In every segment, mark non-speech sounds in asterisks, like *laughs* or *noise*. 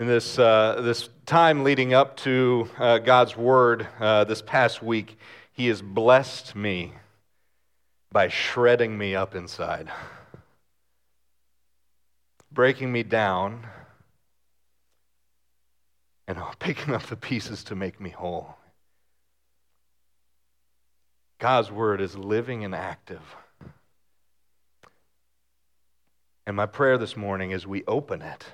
in this, uh, this time leading up to uh, God's Word uh, this past week, He has blessed me by shredding me up inside, breaking me down, and *laughs* picking up the pieces to make me whole. God's Word is living and active. And my prayer this morning is we open it,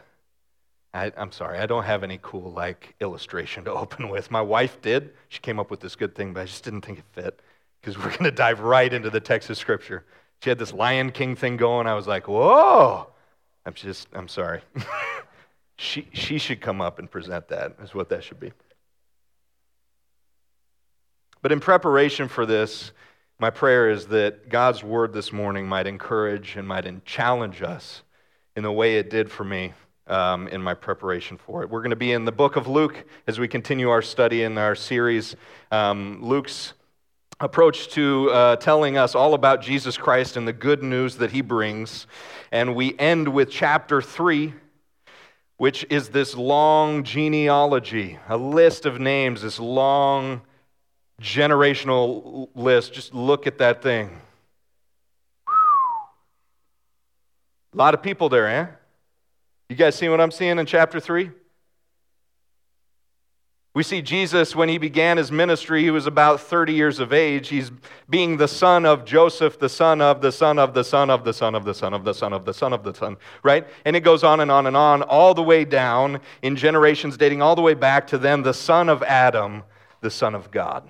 I, am sorry, I don't have any cool like illustration to *laughs* open with. My wife did. She came up with this good thing, but I just didn't think it fit because we're going to dive right into the text of Scripture. She had this Lion King thing going. I was like, whoa. I'm just, I'm sorry. *laughs* she, she should come up and present that, is what that should be. But in preparation for this, my prayer is that God's word this morning might encourage and might challenge us in the way it did for me um, in my preparation for it. We're going to be in the book of Luke as we continue our study in our series. Um, Luke's approach to uh, telling us all about Jesus Christ and the good news that he brings. And we end with chapter 3, which is this long genealogy, a list of names, this long generational list. Just look at that thing. A lot of people there, eh? You guys see what I'm seeing in chapter 3? We see Jesus when he began his ministry, he was about 30 years of age. He's being the son of Joseph, the son of the son of the son of the son of the son of the son of the son of the son, right? And it goes on and on and on, all the way down in generations, dating all the way back to then, the son of Adam, the son of God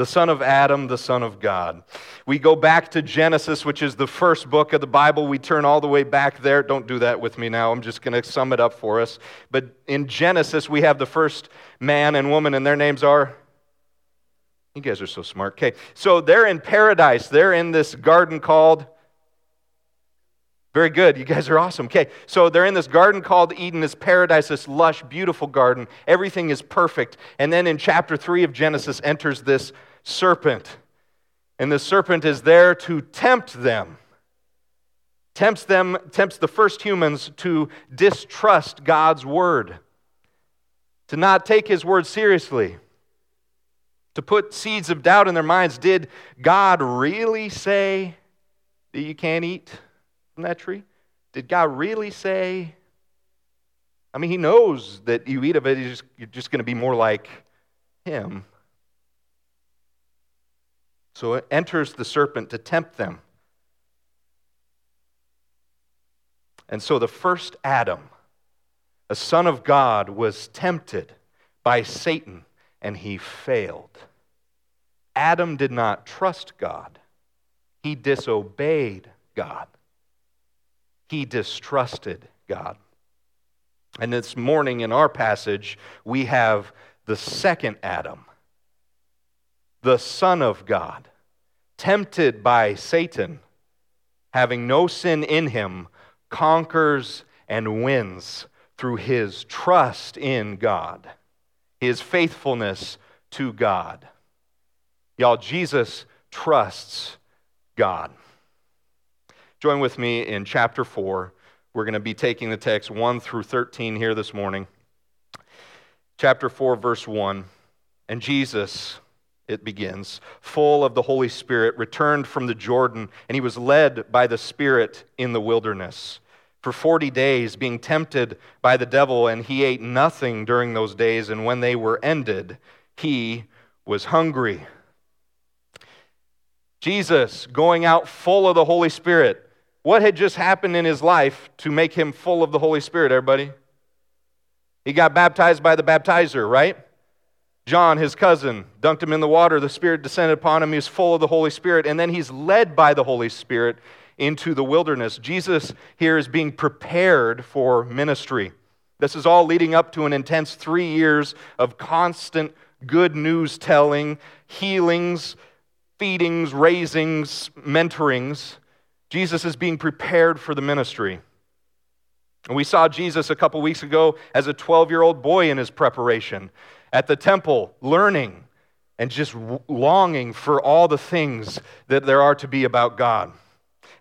the son of Adam, the son of God. We go back to Genesis, which is the first book of the Bible. We turn all the way back there. Don't do that with me now. I'm just going to sum it up for us. But in Genesis, we have the first man and woman, and their names are. You guys are so smart. Okay, so they're in paradise. They're in this garden called. Very good. You guys are awesome. Okay, so they're in this garden called Eden, this paradise, this lush, beautiful garden. Everything is perfect. And then in chapter 3 of Genesis enters this serpent. And the serpent is there to tempt them. Tempts them, tempts the first humans to distrust God's word, to not take his word seriously, to put seeds of doubt in their minds. Did God really say that you can't eat from that tree? Did God really say? I mean, he knows that you eat of it, you're just, just going to be more like him. So it enters the serpent to tempt them. And so the first Adam, a son of God, was tempted by Satan and he failed. Adam did not trust God, he disobeyed God, he distrusted God. And this morning in our passage, we have the second Adam, the Son of God, tempted by Satan, having no sin in him, conquers and wins through his trust in God, his faithfulness to God. Y'all, Jesus trusts God. Join with me in chapter 4. We're going to be taking the text 1 through 13 here this morning. Chapter 4, verse 1. And Jesus it begins, full of the Holy Spirit, returned from the Jordan, and he was led by the Spirit in the wilderness for 40 days, being tempted by the devil, and he ate nothing during those days, and when they were ended, he was hungry. Jesus going out full of the Holy Spirit. What had just happened in his life to make him full of the Holy Spirit, everybody? He got baptized by the baptizer, right? John, his cousin, dunked him in the water. The Spirit descended upon him. He was full of the Holy Spirit. And then he's led by the Holy Spirit into the wilderness. Jesus here is being prepared for ministry. This is all leading up to an intense three years of constant good news telling, healings, feedings, raisings, mentorings. Jesus is being prepared for the ministry. And we saw Jesus a couple weeks ago as a 12 year old boy in his preparation at the temple, learning and just longing for all the things that there are to be about God.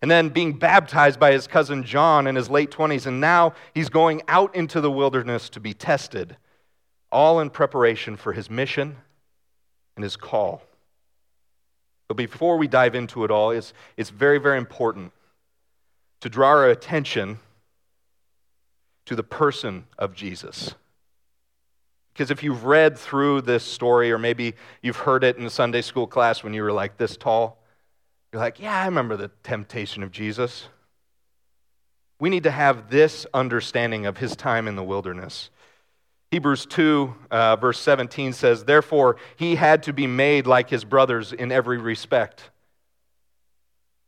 and then being baptized by his cousin John in his late 20s, and now he's going out into the wilderness to be tested, all in preparation for his mission and his call. But before we dive into it all, it's, it's very, very important to draw our attention to the person of Jesus. Because if you've read through this story, or maybe you've heard it in a Sunday school class when you were like this tall, you're like, yeah, I remember the temptation of Jesus. We need to have this understanding of his time in the wilderness. Hebrews 2, uh, verse 17 says, Therefore, he had to be made like his brothers in every respect.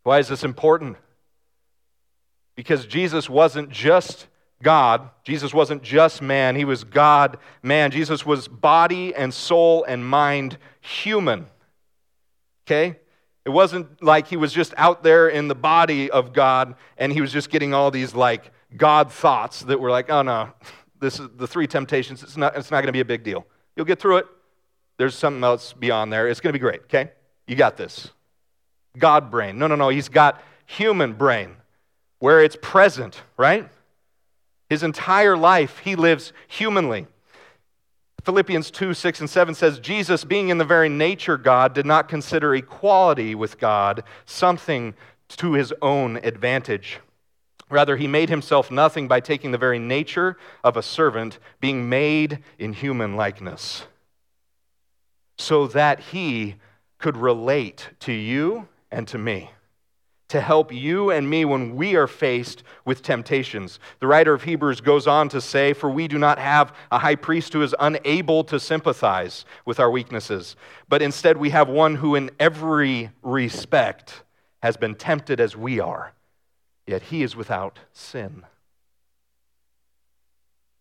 Why is this important? Because Jesus wasn't just God. Jesus wasn't just man. He was God, man. Jesus was body and soul and mind human. Okay? It wasn't like he was just out there in the body of God and he was just getting all these like God thoughts that were like, oh no, this is the three temptations. It's not, it's not going to be a big deal. You'll get through it. There's something else beyond there. It's going to be great, okay? You got this. God brain. No, no, no. He's got human brain where it's present, right? His entire life, he lives humanly. Philippians 2 6 and 7 says, Jesus, being in the very nature God, did not consider equality with God something to his own advantage. Rather, he made himself nothing by taking the very nature of a servant, being made in human likeness, so that he could relate to you and to me to help you and me when we are faced with temptations. The writer of Hebrews goes on to say, For we do not have a high priest who is unable to sympathize with our weaknesses, but instead we have one who, in every respect, has been tempted as we are, yet he is without sin.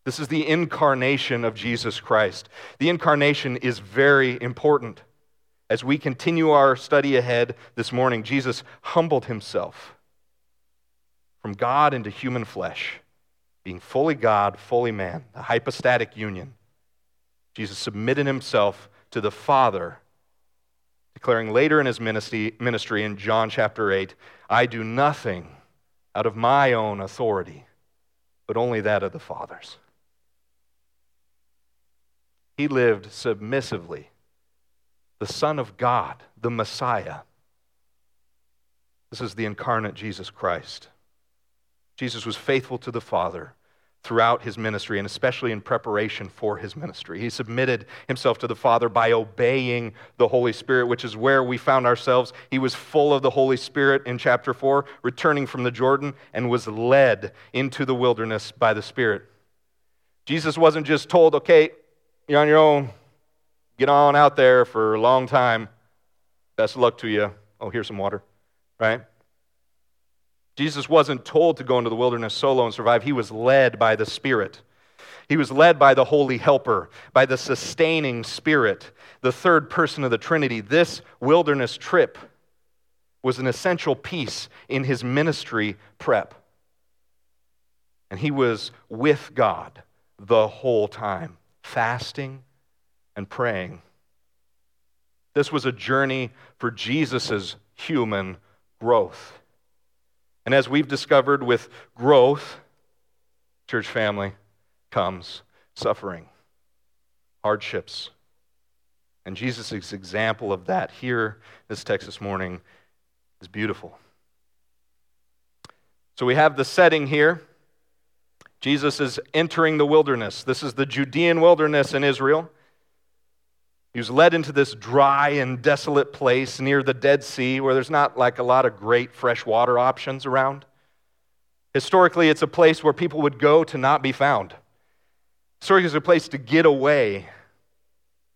This is the incarnation of Jesus Christ. The incarnation is very important. As we continue our study ahead this morning, Jesus humbled himself from God into human flesh, being fully God, fully man, the hypostatic union. Jesus submitted himself to the Father, declaring later in his ministry, ministry in John chapter 8, I do nothing out of my own authority, but only that of the Father's. He lived submissively the Son of God, the Messiah. This is the incarnate Jesus Christ. Jesus was faithful to the Father throughout his ministry and especially in preparation for his ministry. He submitted himself to the Father by obeying the Holy Spirit, which is where we found ourselves. He was full of the Holy Spirit in chapter 4, returning from the Jordan, and was led into the wilderness by the Spirit. Jesus wasn't just told, okay, you're on your own, get on out there for a long time. Best of luck to you. Oh, here's some water, right? Jesus wasn't told to go into the wilderness solo and survive. He was led by the Spirit. He was led by the Holy Helper, by the sustaining Spirit, the third person of the Trinity. This wilderness trip was an essential piece in his ministry prep. And he was with God the whole time, fasting and praying. This was a journey for Jesus' human growth. And as we've discovered with growth, church family, comes suffering, hardships. And Jesus' example of that here, this text this morning, is beautiful. So we have the setting here. Jesus is entering the wilderness. This is the Judean wilderness in Israel. He was led into this dry and desolate place near the Dead Sea where there's not like a lot of great fresh water options around. Historically, it's a place where people would go to not be found. Historically, it's a place to get away.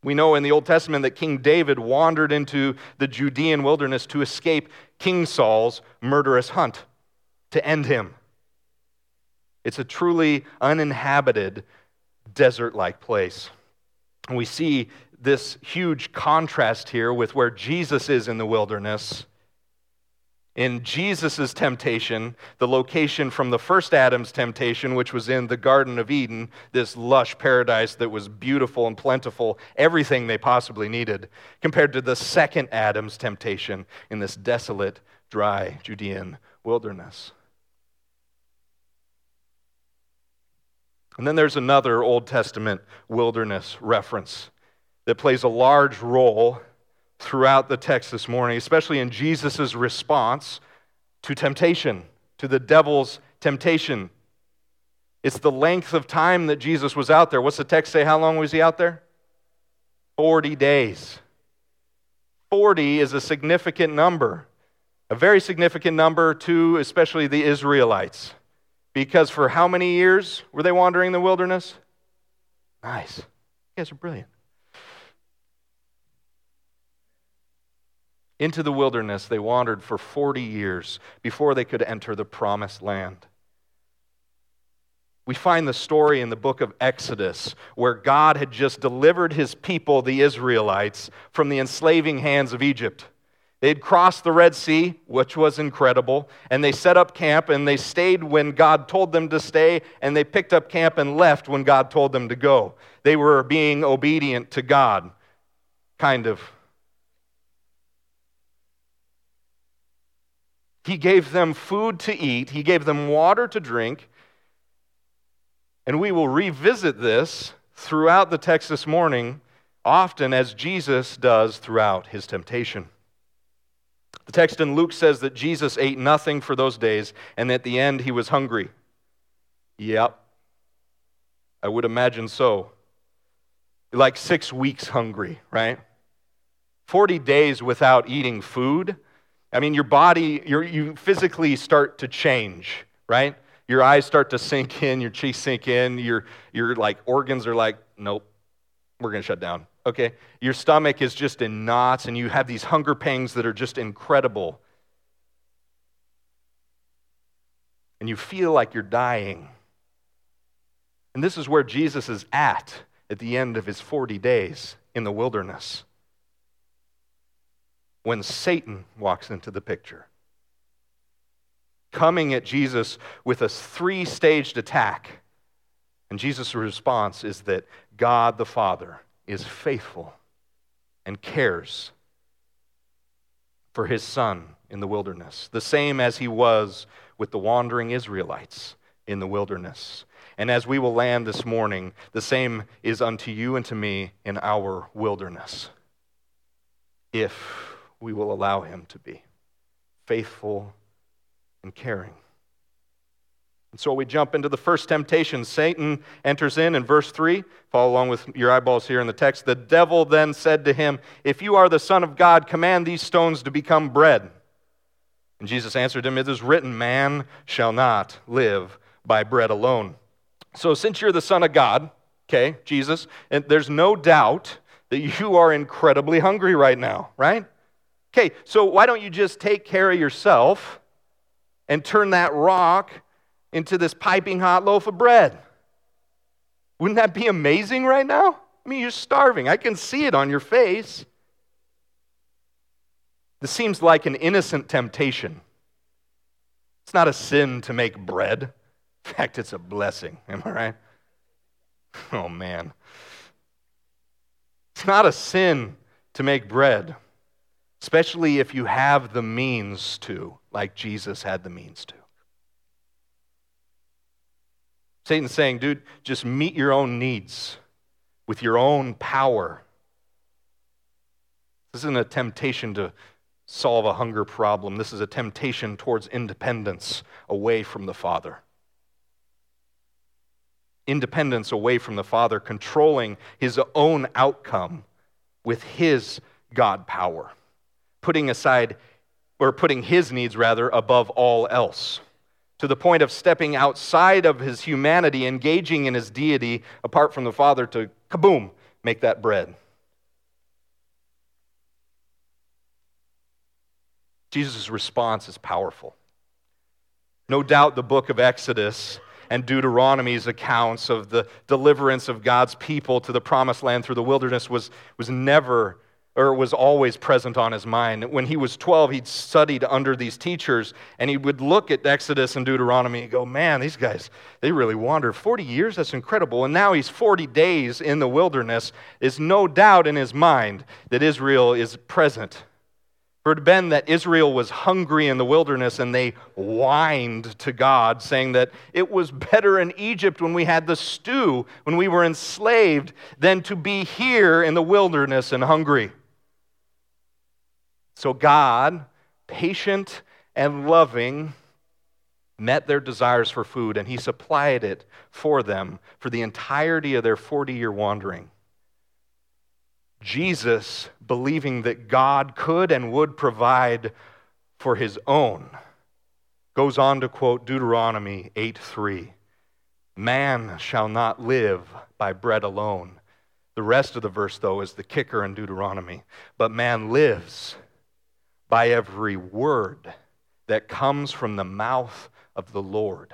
We know in the Old Testament that King David wandered into the Judean wilderness to escape King Saul's murderous hunt, to end him. It's a truly uninhabited, desert like place. And we see this huge contrast here with where Jesus is in the wilderness. In Jesus' temptation, the location from the first Adam's temptation, which was in the Garden of Eden, this lush paradise that was beautiful and plentiful, everything they possibly needed, compared to the second Adam's temptation in this desolate, dry Judean wilderness. And then there's another Old Testament wilderness reference that plays a large role throughout the text this morning, especially in Jesus' response to temptation, to the devil's temptation. It's the length of time that Jesus was out there. What's the text say? How long was he out there? 40 days. 40 is a significant number, a very significant number to especially the Israelites. Because for how many years were they wandering the wilderness? Nice. You guys are brilliant. Into the wilderness they wandered for 40 years before they could enter the promised land. We find the story in the book of Exodus where God had just delivered his people, the Israelites, from the enslaving hands of Egypt. They'd crossed the Red Sea, which was incredible, and they set up camp and they stayed when God told them to stay, and they picked up camp and left when God told them to go. They were being obedient to God, kind of. He gave them food to eat, He gave them water to drink, and we will revisit this throughout the text this morning, often as Jesus does throughout his temptation. The text in Luke says that Jesus ate nothing for those days, and at the end he was hungry. Yep, I would imagine so. Like six weeks hungry, right? 40 days without eating food. I mean, your body, you physically start to change, right? Your eyes start to sink in, your cheeks sink in, your, your like organs are like, nope, we're going to shut down okay? Your stomach is just in knots and you have these hunger pangs that are just incredible. And you feel like you're dying. And this is where Jesus is at at the end of his 40 days in the wilderness when Satan walks into the picture. Coming at Jesus with a three staged attack. And Jesus' response is that God the Father is faithful and cares for his son in the wilderness, the same as he was with the wandering Israelites in the wilderness. And as we will land this morning, the same is unto you and to me in our wilderness, if we will allow him to be faithful and caring. And so we jump into the first temptation. Satan enters in in verse 3. Follow along with your eyeballs here in the text. The devil then said to him, If you are the Son of God, command these stones to become bread. And Jesus answered him, It is written, Man shall not live by bread alone. So since you're the Son of God, okay, Jesus, and there's no doubt that you are incredibly hungry right now, right? Okay, so why don't you just take care of yourself and turn that rock into this piping hot loaf of bread. Wouldn't that be amazing right now? I mean, you're starving. I can see it on your face. This seems like an innocent temptation. It's not a sin to make bread. In fact, it's a blessing. Am I right? Oh, man. It's not a sin to make bread, especially if you have the means to, like Jesus had the means to. Satan's saying, dude, just meet your own needs with your own power. This isn't a temptation to solve a hunger problem. This is a temptation towards independence away from the Father. Independence away from the Father, controlling his own outcome with his God power, putting aside, or putting his needs rather, above all else to the point of stepping outside of his humanity, engaging in his deity apart from the Father to kaboom, make that bread. Jesus' response is powerful. No doubt the book of Exodus and Deuteronomy's accounts of the deliverance of God's people to the promised land through the wilderness was, was never or was always present on his mind. When he was 12, he'd studied under these teachers, and he would look at Exodus and Deuteronomy and go, Man, these guys, they really wandered 40 years? That's incredible. And now he's 40 days in the wilderness. Is no doubt in his mind that Israel is present For it had been that Israel was hungry in the wilderness and they whined to God, saying that it was better in Egypt when we had the stew, when we were enslaved, than to be here in the wilderness and hungry. So God, patient and loving, met their desires for food and he supplied it for them for the entirety of their 40 year wandering. Jesus, believing that God could and would provide for his own, goes on to quote Deuteronomy 8 3. Man shall not live by bread alone. The rest of the verse, though, is the kicker in Deuteronomy. But man lives by every word that comes from the mouth of the Lord.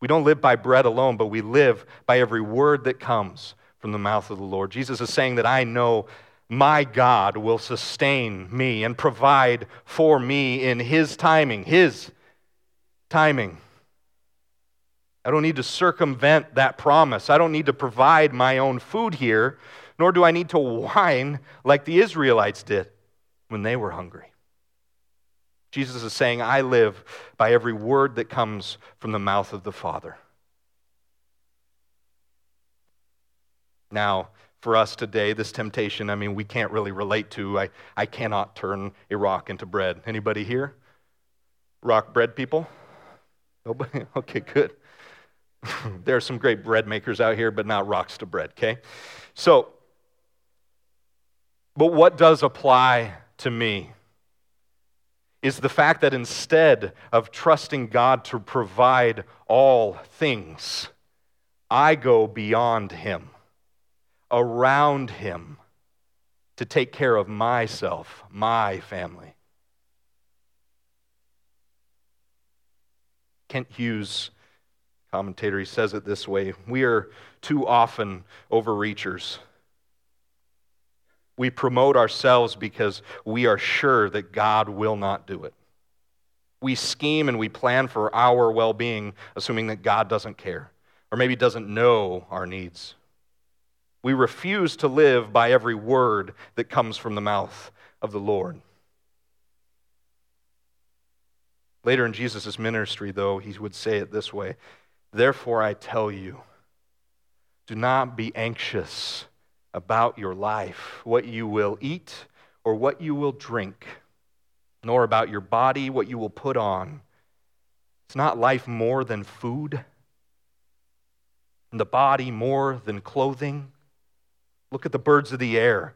We don't live by bread alone, but we live by every word that comes from the mouth of the Lord. Jesus is saying that I know my God will sustain me and provide for me in His timing, His timing. I don't need to circumvent that promise. I don't need to provide my own food here, nor do I need to whine like the Israelites did when they were hungry. Jesus is saying, I live by every word that comes from the mouth of the Father. Now, for us today, this temptation, I mean, we can't really relate to. I, I cannot turn a rock into bread. Anybody here? Rock bread people? Nobody? *laughs* Okay, good. *laughs* there are some great bread makers out here, but not rocks to bread, okay? So, but what does apply to me is the fact that instead of trusting God to provide all things, I go beyond Him around him to take care of myself, my family. Kent Hughes, commentator, he says it this way We are too often overreachers. We promote ourselves because we are sure that God will not do it. We scheme and we plan for our well being, assuming that God doesn't care or maybe doesn't know our needs. We refuse to live by every word that comes from the mouth of the Lord. Later in Jesus' ministry, though, he would say it this way Therefore, I tell you, do not be anxious about your life, what you will eat or what you will drink, nor about your body, what you will put on. It's not life more than food, and the body more than clothing. Look at the birds of the air.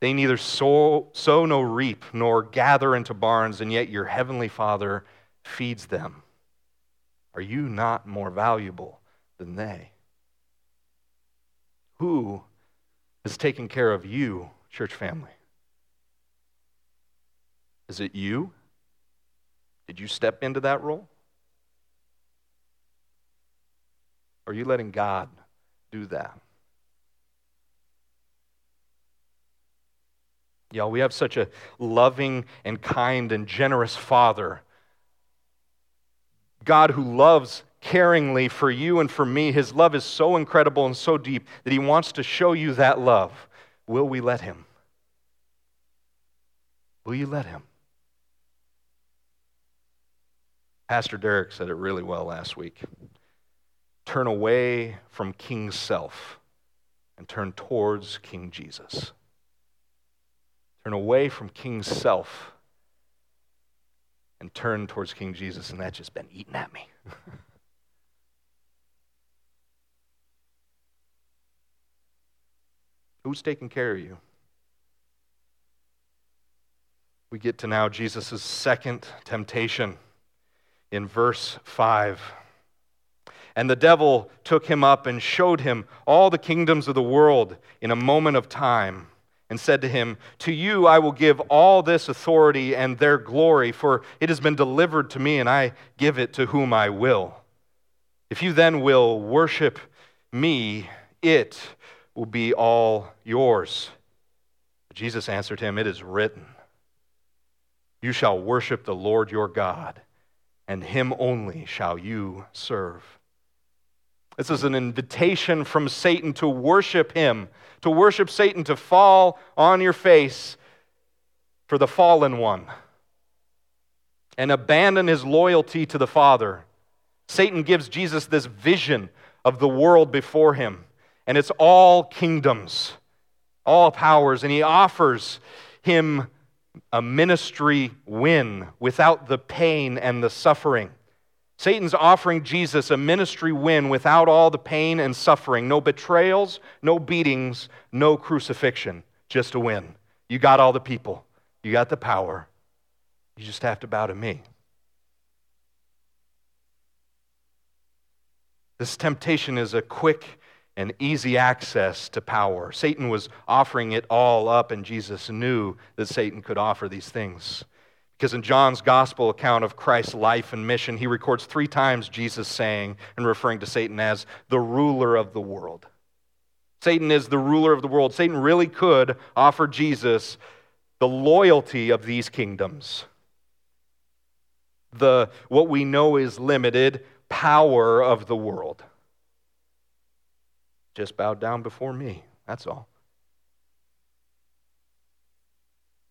They neither sow, sow nor reap nor gather into barns, and yet your heavenly Father feeds them. Are you not more valuable than they? Who is taking care of you, church family? Is it you? Did you step into that role? Are you letting God do that? Y'all, we have such a loving and kind and generous Father. God who loves caringly for you and for me. His love is so incredible and so deep that He wants to show you that love. Will we let Him? Will you let Him? Pastor Derek said it really well last week. Turn away from King Self and turn towards King Jesus. Turn away from King self and turn towards King Jesus, and that's just been eating at me. *laughs* Who's taking care of you? We get to now Jesus' second temptation in verse 5. And the devil took him up and showed him all the kingdoms of the world in a moment of time and said to him, To you I will give all this authority and their glory, for it has been delivered to me, and I give it to whom I will. If you then will worship me, it will be all yours. Jesus answered him, It is written, You shall worship the Lord your God, and him only shall you serve. This is an invitation from Satan to worship him, to worship Satan, to fall on your face for the fallen one and abandon his loyalty to the Father. Satan gives Jesus this vision of the world before him, and it's all kingdoms, all powers, and he offers him a ministry win without the pain and the suffering. Satan's offering Jesus a ministry win without all the pain and suffering. No betrayals, no beatings, no crucifixion. Just a win. You got all the people, you got the power. You just have to bow to me. This temptation is a quick and easy access to power. Satan was offering it all up, and Jesus knew that Satan could offer these things. Because in John's gospel account of Christ's life and mission, he records three times Jesus saying and referring to Satan as the ruler of the world. Satan is the ruler of the world. Satan really could offer Jesus the loyalty of these kingdoms, the what we know is limited power of the world. Just bow down before me. That's all.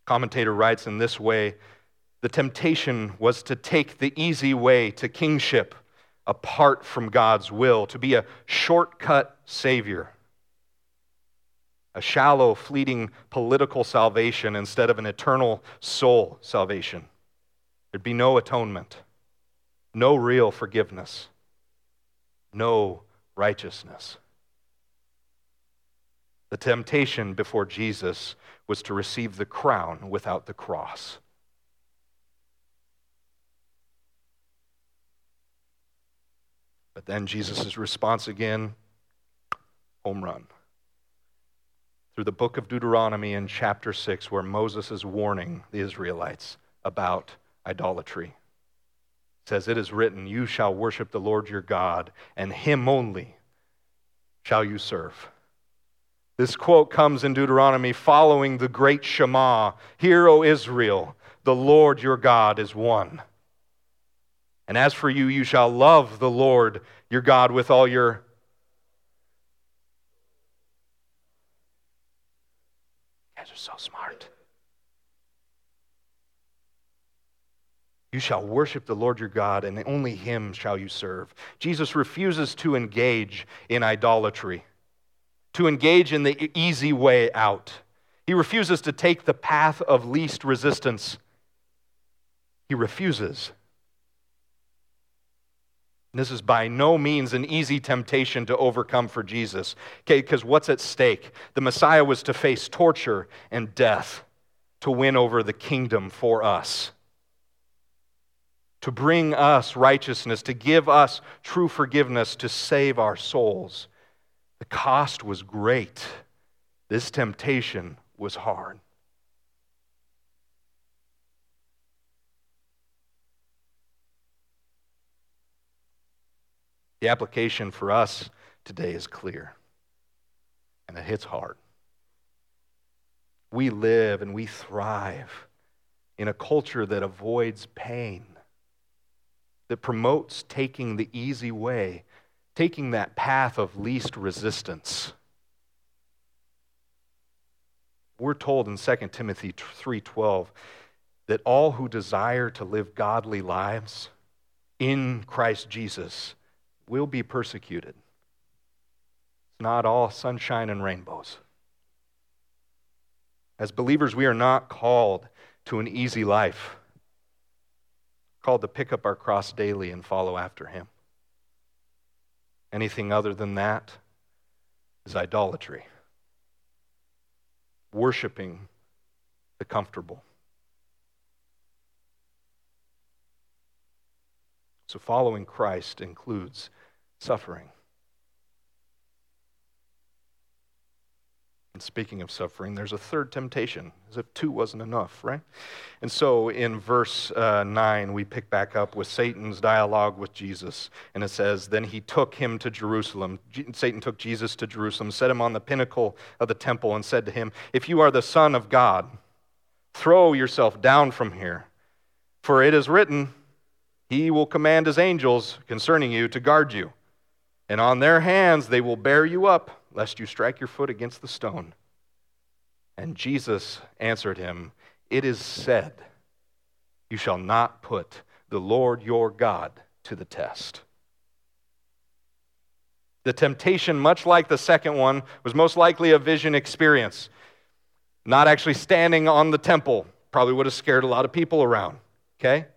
Commentator writes in this way the temptation was to take the easy way to kingship apart from God's will, to be a shortcut Savior, a shallow, fleeting political salvation instead of an eternal soul salvation. There'd be no atonement, no real forgiveness, no righteousness. The temptation before Jesus was to receive the crown without the cross. But then Jesus' response again home run. Through the book of Deuteronomy in chapter 6, where Moses is warning the Israelites about idolatry. It says, It is written, You shall worship the Lord your God, and him only shall you serve. This quote comes in Deuteronomy following the great Shema Hear, O Israel, the Lord your God is one. And as for you, you shall love the Lord your God with all your You guys are so smart. You shall worship the Lord your God, and only him shall you serve. Jesus refuses to engage in idolatry, to engage in the easy way out. He refuses to take the path of least resistance. He refuses. This is by no means an easy temptation to overcome for Jesus. Okay, because what's at stake? The Messiah was to face torture and death to win over the kingdom for us, to bring us righteousness, to give us true forgiveness, to save our souls. The cost was great. This temptation was hard. The application for us today is clear, and it hits hard. We live and we thrive in a culture that avoids pain, that promotes taking the easy way, taking that path of least resistance. We're told in 2 Timothy 3:12 that all who desire to live godly lives in Christ Jesus will be persecuted. It's not all sunshine and rainbows. As believers, we are not called to an easy life, called to pick up our cross daily and follow after Him. Anything other than that is idolatry, worshiping the comfortable. So, following Christ includes suffering. And speaking of suffering, there's a third temptation, as if two wasn't enough, right? And so in verse uh, 9, we pick back up with Satan's dialogue with Jesus. And it says, Then he took him to Jerusalem. Satan took Jesus to Jerusalem, set him on the pinnacle of the temple, and said to him, If you are the Son of God, throw yourself down from here. For it is written, He will command His angels concerning you to guard you and on their hands they will bear you up, lest you strike your foot against the stone. And Jesus answered him, It is said, You shall not put the Lord your God to the test. The temptation, much like the second one, was most likely a vision experience. Not actually standing on the temple, probably would have scared a lot of people around, okay?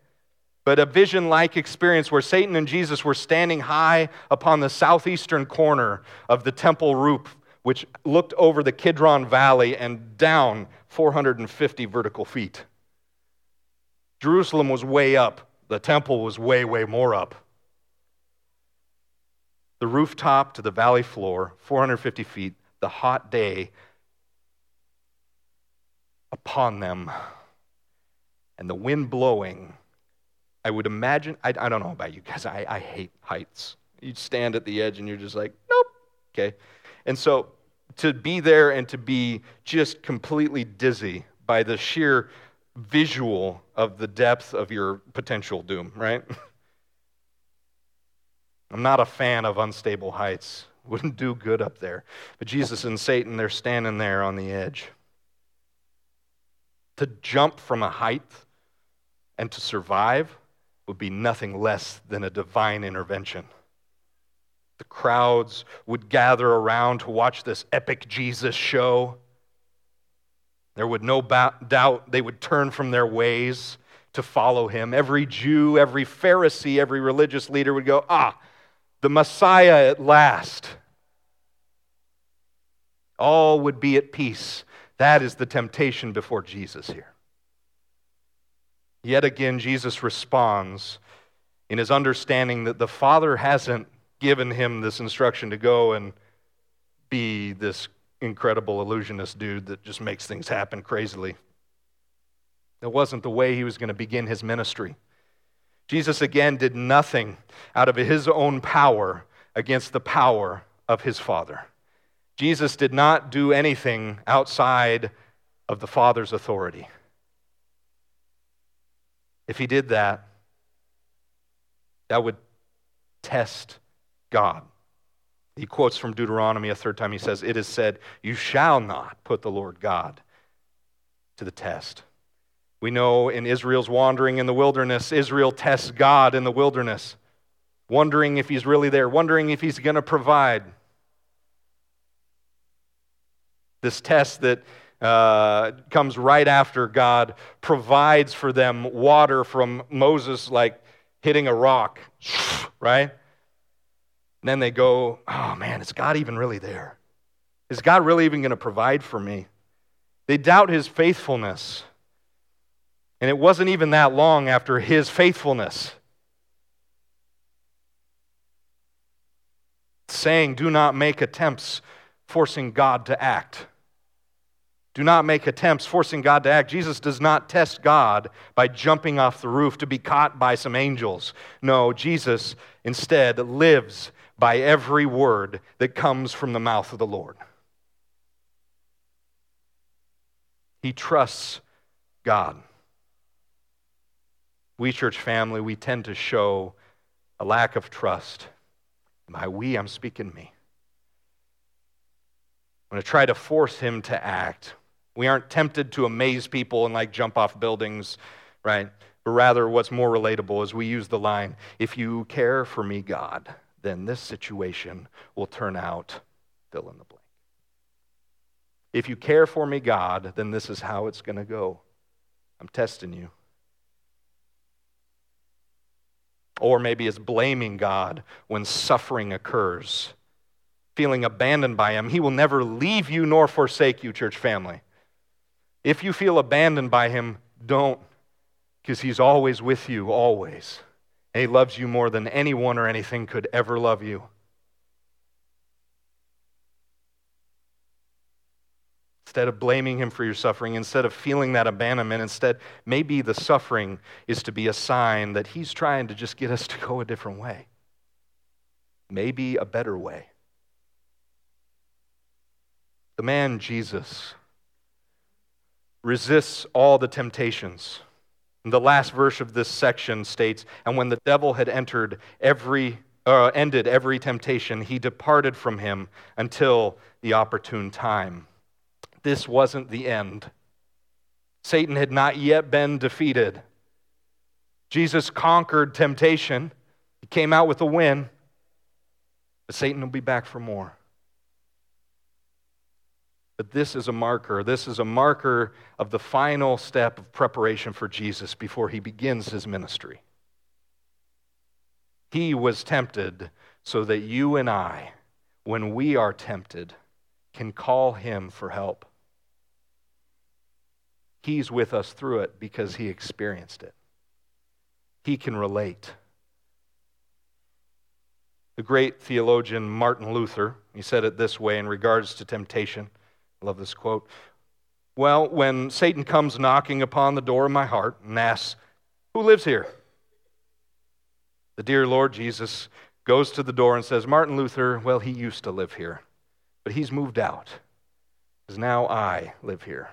But a vision like experience where Satan and Jesus were standing high upon the southeastern corner of the temple roof, which looked over the Kidron Valley and down 450 vertical feet. Jerusalem was way up, the temple was way, way more up the rooftop to the valley floor, 450 feet, the hot day upon them, and the wind blowing. I would imagine, I, I don't know about you guys, I, I hate heights. You stand at the edge and you're just like, nope, okay. And so to be there and to be just completely dizzy by the sheer visual of the depth of your potential doom, right? *laughs* I'm not a fan of unstable heights. Wouldn't do good up there. But Jesus and Satan, they're standing there on the edge. To jump from a height and to survive would be nothing less than a divine intervention. The crowds would gather around to watch this epic Jesus show. There would no doubt they would turn from their ways to follow him. Every Jew, every Pharisee, every religious leader would go, Ah, the Messiah at last. All would be at peace. That is the temptation before Jesus here. Yet again, Jesus responds in his understanding that the Father hasn't given him this instruction to go and be this incredible illusionist dude that just makes things happen crazily. That wasn't the way he was going to begin his ministry. Jesus again did nothing out of his own power against the power of his Father. Jesus did not do anything outside of the Father's authority. If he did that, that would test God. He quotes from Deuteronomy a third time. He says, It is said, You shall not put the Lord God to the test. We know in Israel's wandering in the wilderness, Israel tests God in the wilderness, wondering if he's really there, wondering if he's going to provide. This test that uh, comes right after God provides for them water from Moses, like hitting a rock, *laughs* right? And then they go, oh man, is God even really there? Is God really even going to provide for me? They doubt his faithfulness. And it wasn't even that long after his faithfulness. Saying, Do not make attempts forcing God to act. Do not make attempts forcing God to act. Jesus does not test God by jumping off the roof to be caught by some angels. No, Jesus instead lives by every word that comes from the mouth of the Lord. He trusts God we, church family, we tend to show a lack of trust. By we, I'm speaking me. I'm going to try to force him to act. We aren't tempted to amaze people and like jump off buildings, right? But rather, what's more relatable is we use the line if you care for me, God, then this situation will turn out fill in the blank. If you care for me, God, then this is how it's going to go. I'm testing you. Or maybe it's blaming God when suffering occurs, feeling abandoned by Him. He will never leave you nor forsake you, church family. If you feel abandoned by Him, don't, because He's always with you, always. And He loves you more than anyone or anything could ever love you. Instead of blaming him for your suffering, instead of feeling that abandonment, instead, maybe the suffering is to be a sign that he's trying to just get us to go a different way. Maybe a better way. The man, Jesus, resists all the temptations. And the last verse of this section states, And when the devil had entered every, uh, ended every temptation, he departed from him until the opportune time this wasn't the end. Satan had not yet been defeated. Jesus conquered temptation, he came out with a win, but Satan will be back for more. But this is a marker. This is a marker of the final step of preparation for Jesus before he begins his ministry. He was tempted so that you and I, when we are tempted, can call him for help. He's with us through it because he experienced it. He can relate. The great theologian Martin Luther, he said it this way in regards to temptation. I love this quote. Well, when Satan comes knocking upon the door of my heart and asks, Who lives here? The dear Lord Jesus goes to the door and says, Martin Luther, well, he used to live here, but he's moved out, because now I live here.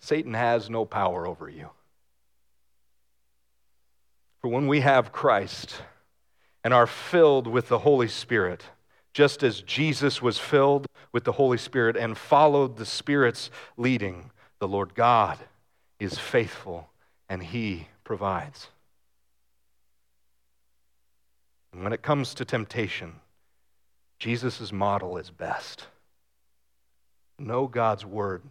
Satan has no power over you. For when we have Christ and are filled with the Holy Spirit, just as Jesus was filled with the Holy Spirit and followed the Spirit's leading, the Lord God is faithful and He provides. And when it comes to temptation, Jesus' model is best. Know God's word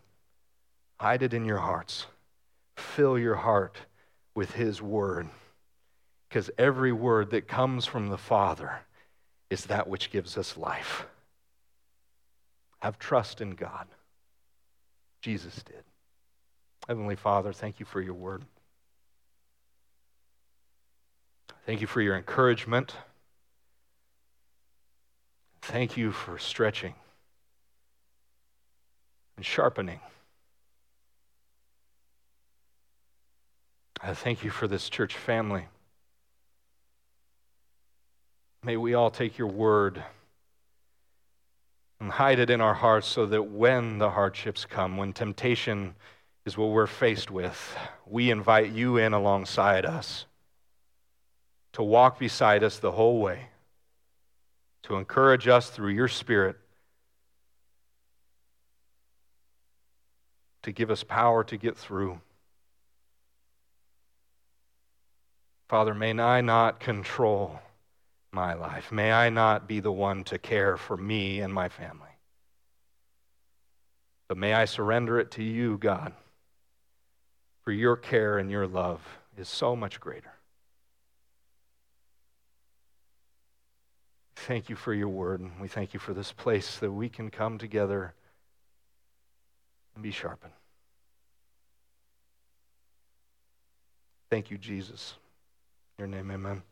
Hide it in your hearts. Fill your heart with His Word. Because every word that comes from the Father is that which gives us life. Have trust in God. Jesus did. Heavenly Father, thank you for your word. Thank you for your encouragement. Thank you for stretching and sharpening. I thank you for this church family. May we all take your word and hide it in our hearts so that when the hardships come, when temptation is what we're faced with, we invite you in alongside us to walk beside us the whole way, to encourage us through your Spirit, to give us power to get through. Father, may I not control my life. May I not be the one to care for me and my family. But may I surrender it to you, God, for your care and your love is so much greater. Thank you for your word, and we thank you for this place that we can come together and be sharpened. Thank you, Jesus your name, amen.